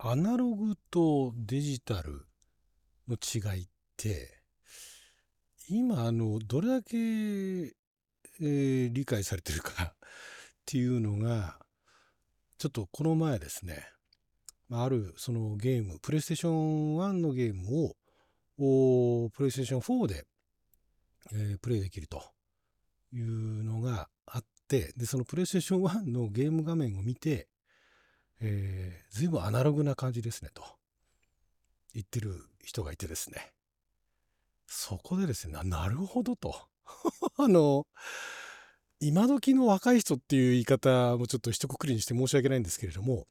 アナログとデジタルの違いって今あのどれだけ、えー、理解されてるか っていうのがちょっとこの前ですねあるそのゲームプレイステーション1のゲームをプレイステーション4で、えー、プレイできるというのがあってでそのプレイステーション1のゲーム画面を見てえー、随分アナログな感じですねと。言ってる人がいてですね。そこでですねなるほどと。あの今時の若い人っていう言い方もちょっと一括りにして申し訳ないんですけれども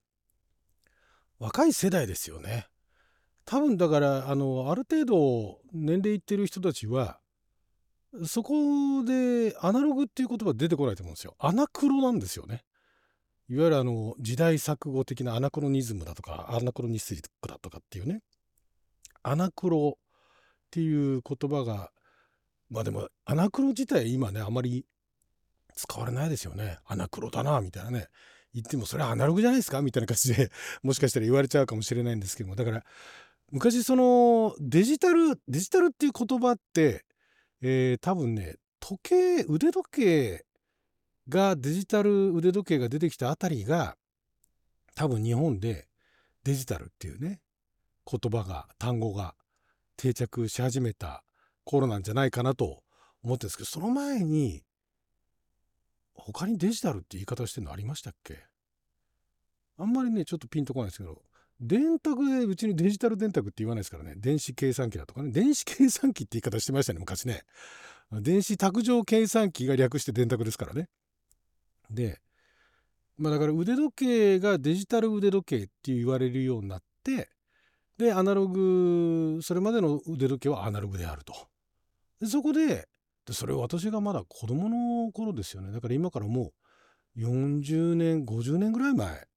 若い世代ですよね。多分だからあのある程度年齢いってる人たちはそこでアナログっていう言葉出てこないと思うんですよ。アナクロなんですよね。いわゆるあの時代錯誤的なアナクロニズムだとかアナクロニスティックだとかっていうね。アナクロっていう言葉がまあでもアナクロ自体今ねあまり使われないですよね。アナクロだなみたいなね。言ってもそれはアナログじゃないですか？みたいな感じでもしかしたら言われちゃうかもしれないんですけども。だから昔そのデジタルデジタルっていう言葉って、えー、多分ね時計腕時計がデジタル腕時計が出てきたあたりが多分日本でデジタルっていうね言葉が単語が定着し始めた頃なんじゃないかなと思ってるんですけどその前に他にデジタルって言い方してるのありましたっけ？あんまりねちょっとピンとこないですけど電卓でうちにデジタル電卓って言わないですからね。電子計算機だとかね。電子計算機って言い方してましたね昔ね。電子卓上計算機が略して電卓ですからね。で、まあ、だから腕時計がデジタル腕時計って言われるようになってでアナログそれまでの腕時計はアナログであると。でそこででそれ私がまだ子供の頃ですよね。だから今からもう40年50年ぐらい前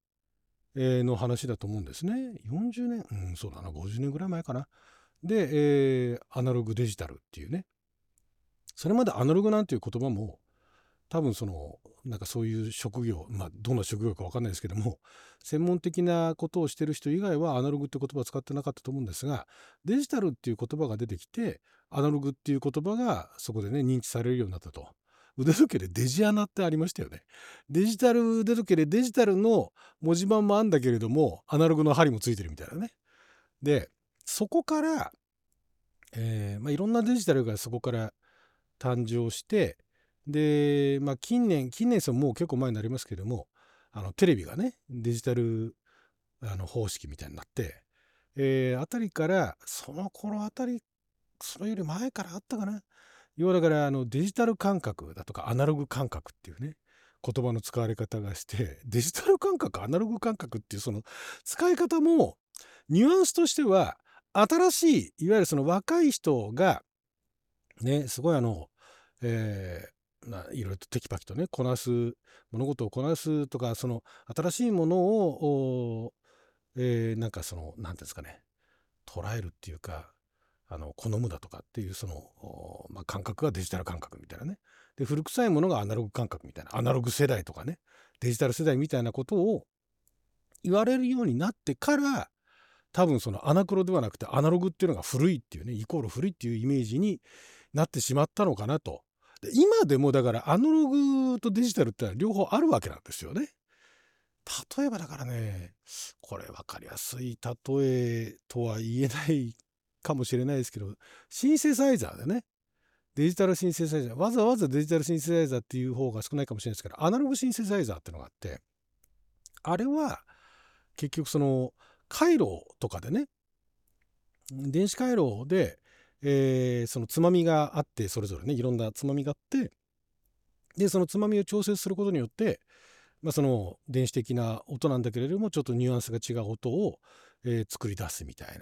の話だと思うんですね。40年うんそうだな50年ぐらい前かな。で、えー、アナログデジタルっていうね。それまでアナログなんていう言葉も多分そのなんかそういう職業まあどんな職業か分かんないですけども 専門的なことをしてる人以外はアナログって言葉を使ってなかったと思うんですがデジタルっていう言葉が出てきてアナログっていう言葉がそこでね認知されるようになったと。腕時計でデジアナってありましたよね。デジタル腕時計でデジタルの文字盤もあんだけれどもアナログの針もついてるみたいなね。でそこから、えーまあ、いろんなデジタルがそこから誕生してで、まあ、近年近年そもう結構前になりますけどもあのテレビがねデジタルあの方式みたいになって、えー、あたりからその頃あたりそれより前からあったかな。要はだからあのデジタル感覚だとかアナログ感覚っていうね言葉の使われ方がしてデジタル感覚アナログ感覚っていうその使い方もニュアンスとしては新しいいわゆるその若い人がねすごいあの、えーいろいろとテキパキとねこなす物事をこなすとかその新しいものを、えー、なんかその何て言うんですかね捉えるっていうかあの好むだとかっていうその、まあ、感覚がデジタル感覚みたいなね。で古臭いものがアナログ感覚みたいなアナログ世代とかねデジタル世代みたいなことを言われるようになってから多分そのアナクロではなくてアナログっていうのが古いっていうねイコール古いっていうイメージになってしまったのかなとで今でもだからアナログとデジタルってのは両方あるわけなんですよね。例えばだからねこれ分かりやすい例えとは言えないかもしれないですけどシンセサイザーでねデジタルシンセサイザーわざわざデジタルシンセサイザーっていう方が少ないかもしれないですけどアナログシンセサイザーってのがあってあれは結局その回路とかでね電子回路でえー、そのつまみがあってそれぞれねいろんなつまみがあってでそのつまみを調節することによって、まあ、その電子的な音なんだけれどもちょっとニュアンスが違う音を、えー、作り出すみたい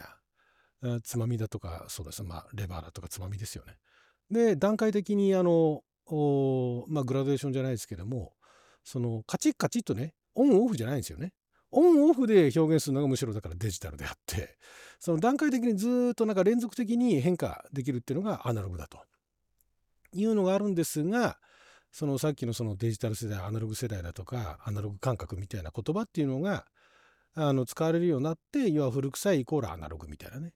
なつまみだとかそうですまあレバーだとかつまみですよね。で段階的にあのまあグラデーションじゃないですけどもそのカチッカチッとねオンオフじゃないんですよね。オンオフで表現するのがむしろだからデジタルであってその段階的にずっとなんか連続的に変化できるっていうのがアナログだというのがあるんですがそのさっきのそのデジタル世代アナログ世代だとかアナログ感覚みたいな言葉っていうのがあの使われるようになって要は古臭いイコールアナログみたいなね。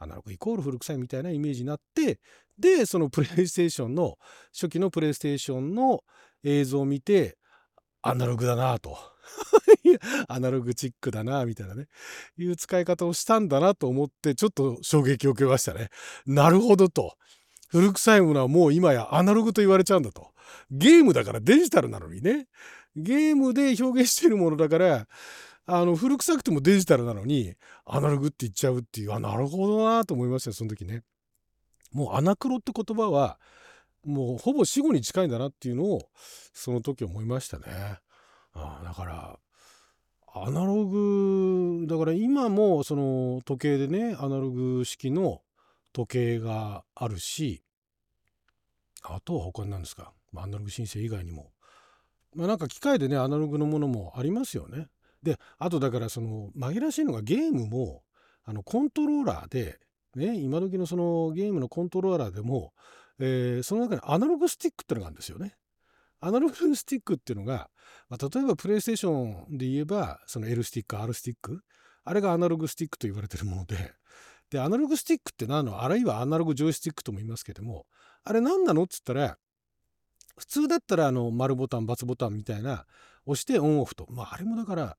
アナログイコール古臭いみたいなイメージになってでそのプレイステーションの初期のプレイステーションの映像を見てアナログだなと。アナログチックだなみたいなねいう使い方をしたんだなと思ってちょっと衝撃を受けましたね。なるほどと。古臭いものはもう今やアナログと言われちゃうんだと。ゲームだからデジタルなのにね。ゲームで表現しているものだからあの古臭くてもデジタルなのにアナログって言っちゃうっていうあなるほどなと思いましたその時ね。もうアナクロって言葉はもうほぼ死後に近いんだなっていうのをその時思いましたね。あだからアナログだから今もその時計でねアナログ式の時計があるしあとは他に何ですか？アナログ申請以外にもまあなんか機械でねアナログのものもありますよね。であとだからその紛らわしいのがゲームもあのコントローラーでね今時のそのゲームのコントローラーでも、えー、その中にアナログスティックってのがあるんですよね。アナログスティックっていうのが、まあ、例えばプレイステーションで言えばその L スティック R スティックあれがアナログスティックと言われてるものででアナログスティックって何のあるいはアナログジョイスティックとも言いますけどもあれ何なのっつったら普通だったらあの丸ボタン×ボタンみたいな押してオンオフとまああれもだから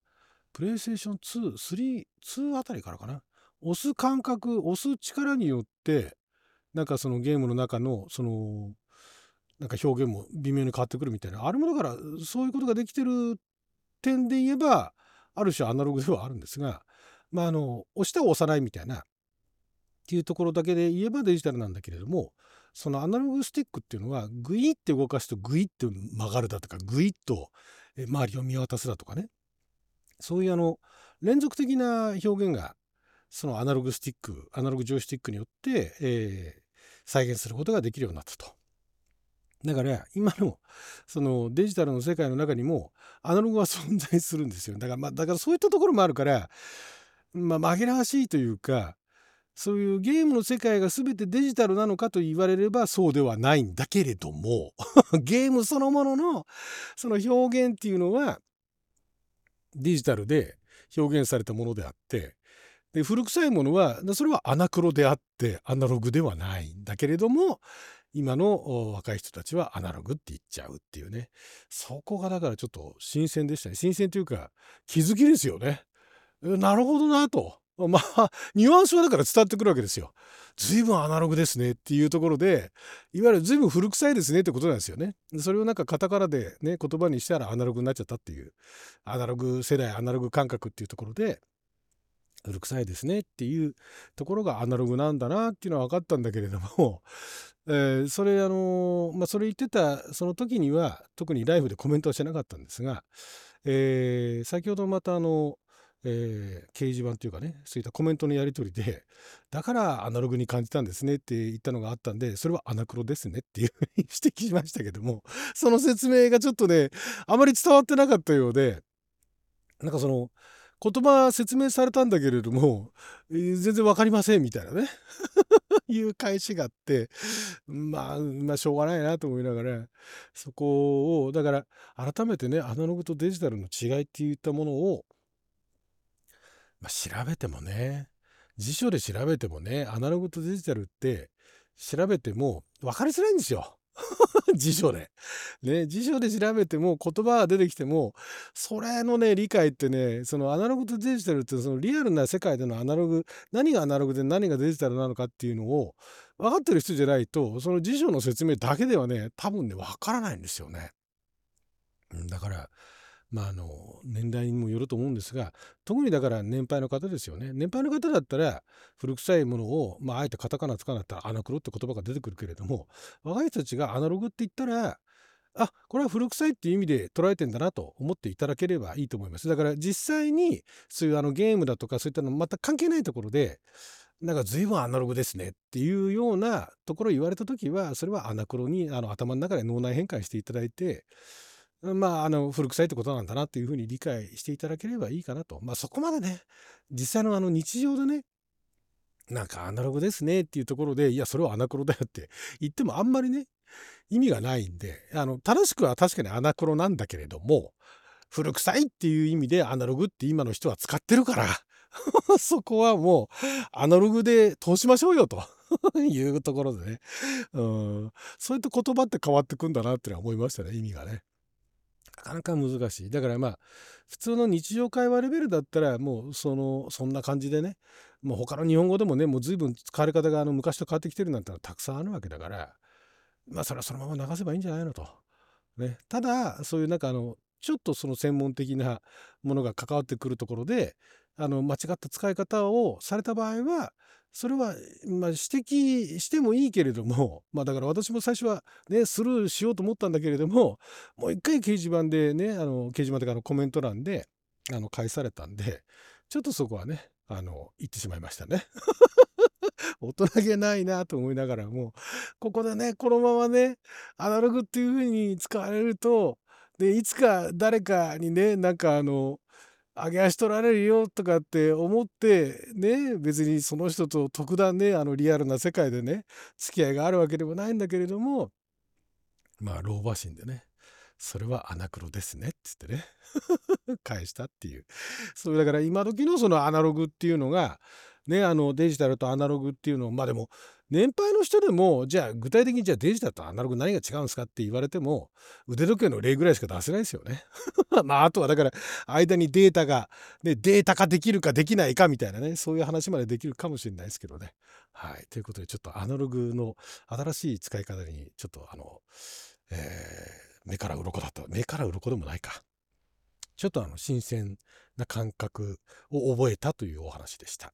プレイステーション2、3、2あたりからかな。押す感覚、押す力によって、なんかそのゲームの中の、その、なんか表現も微妙に変わってくるみたいな。あれもだから、そういうことができてる点で言えば、ある種アナログではあるんですが、まあ、あの、押したら押さないみたいな、っていうところだけで言えばデジタルなんだけれども、そのアナログスティックっていうのは、グイって動かすとグイって曲がるだとか、グイッと周りを見渡すだとかね。そういうあの連続的な表現がそのアナログスティックアナログジョイスティックによって、えー、再現することができるようになったと。だから今のそのデジタルの世界の中にもアナログは存在するんですよ。だからまあだからそういったところもあるから、まあ、紛らわしいというかそういうゲームの世界が全てデジタルなのかと言われればそうではないんだけれども ゲームそのもののその表現っていうのはデジタルで表現されたものであってで古臭いものはそれはアナクロであってアナログではないんだけれども今の若い人たちはアナログって言っちゃうっていうねそこがだからちょっと新鮮でしたね新鮮というか気づきですよねなるほどなとまあニュアンスはだから伝わってくるわけですよ。随分アナログですねっていうところでいわゆる随分古臭いですねってことなんですよね。それをなんかカタカナでね言葉にしたらアナログになっちゃったっていうアナログ世代アナログ感覚っていうところで古臭いですねっていうところがアナログなんだなっていうのは分かったんだけれども、えー、それあのまあそれ言ってたその時には特にライブでコメントはしてなかったんですが、えー、先ほどまたあのえー、掲示板というかねそういったコメントのやり取りでだからアナログに感じたんですねって言ったのがあったんでそれはアナクロですねっていうふうに指摘しましたけどもその説明がちょっとねあまり伝わってなかったようでなんかその言葉説明されたんだけれども、えー、全然分かりませんみたいなね いう返しがあってまあまあしょうがないなと思いながらそこをだから改めてねアナログとデジタルの違いっていったものをまあ、調べてもね辞書で調べてもねアナログとデジタルって調べても分かりづらいんですよ。辞書で。ね、辞書で調べても言葉が出てきてもそれのね理解ってねそのアナログとデジタルってそのリアルな世界でのアナログ何がアナログで何がデジタルなのかっていうのを分かってる人じゃないとその辞書の説明だけではね多分ね分からないんですよね。だからまあ、あの年代にもよると思うんですが特にだから年配の方ですよね。年配の方だったら古臭いものを、まあ、えてカタカナつかなったらアナクロって言葉が出てくるけれども若い人たちがアナログって言ったらあこれは古臭いっていう意味で捉えてんだなと思っていただければいいと思います。だから実際にそういうあのゲームだとかそういったの全く関係ないところでなんか随分アナログですねっていうようなところを言われた時はそれはアナクロにあの頭の中で脳内変換していただいてまあ、あの、古臭いってことなんだなっていうふうに理解していただければいいかなと。まあ、そこまでね、実際のあの日常でね、なんかアナログですねっていうところで、いや、それはアナクロだよって言ってもあんまりね、意味がないんで、あの、正しくは確かにアナクロなんだけれども、古臭いっていう意味でアナログって今の人は使ってるから そこはもうアナログで通しましょうよと いうところでね、うん、そういった言葉って変わってくんだなって思いましたね意味がね。なかなか難しい。だからまあ普通の日常会話レベルだったらもうそのそんな感じでねもう他の日本語でもねもう随分使われ方があの昔と変わってきてるなんてのはたくさんあるわけだからまあそれはそのまま流せばいいんじゃないのと。ね、ただそういうなんかあのちょっとその専門的なものが関わってくるところであの間違った使い方をされた場合はそれは、まあ、指摘してもいいけれども、まあ、だから私も最初はねスルーしようと思ったんだけれどももう一回掲示板でねあの掲示板というかのコメント欄であの返されたんでちょっとそこはねあの言ってしまいましたね。大人げないなと思いながらもここでねこのままねアナログっていう風に使われるとでいつか誰かにねなんかあの上げ足取られるよとかって思ってね別にその人と特段ねあのリアルな世界でね付き合いがあるわけでもないんだけれどもまあ老婆心でねそれはアナクロですねっつってね 返したっていう。そうだから今時のそのアナログっていうのがねあのデジタルとアナログっていうのをまあでも年配の人でもじゃあ具体的にじゃあデジタルとアナログ何が違うんですかって言われても腕時計の例ぐらいしか出せないですよね。まああとはだから間にデータが、ね、データ化できるかできないかみたいなねそういう話までできるかもしれないですけどね。はい。ということでちょっとアナログの新しい使い方にちょっとあの、えー、目から鱗だった目から鱗でもないか。ちょっとあの新鮮な感覚を覚えたというお話でした。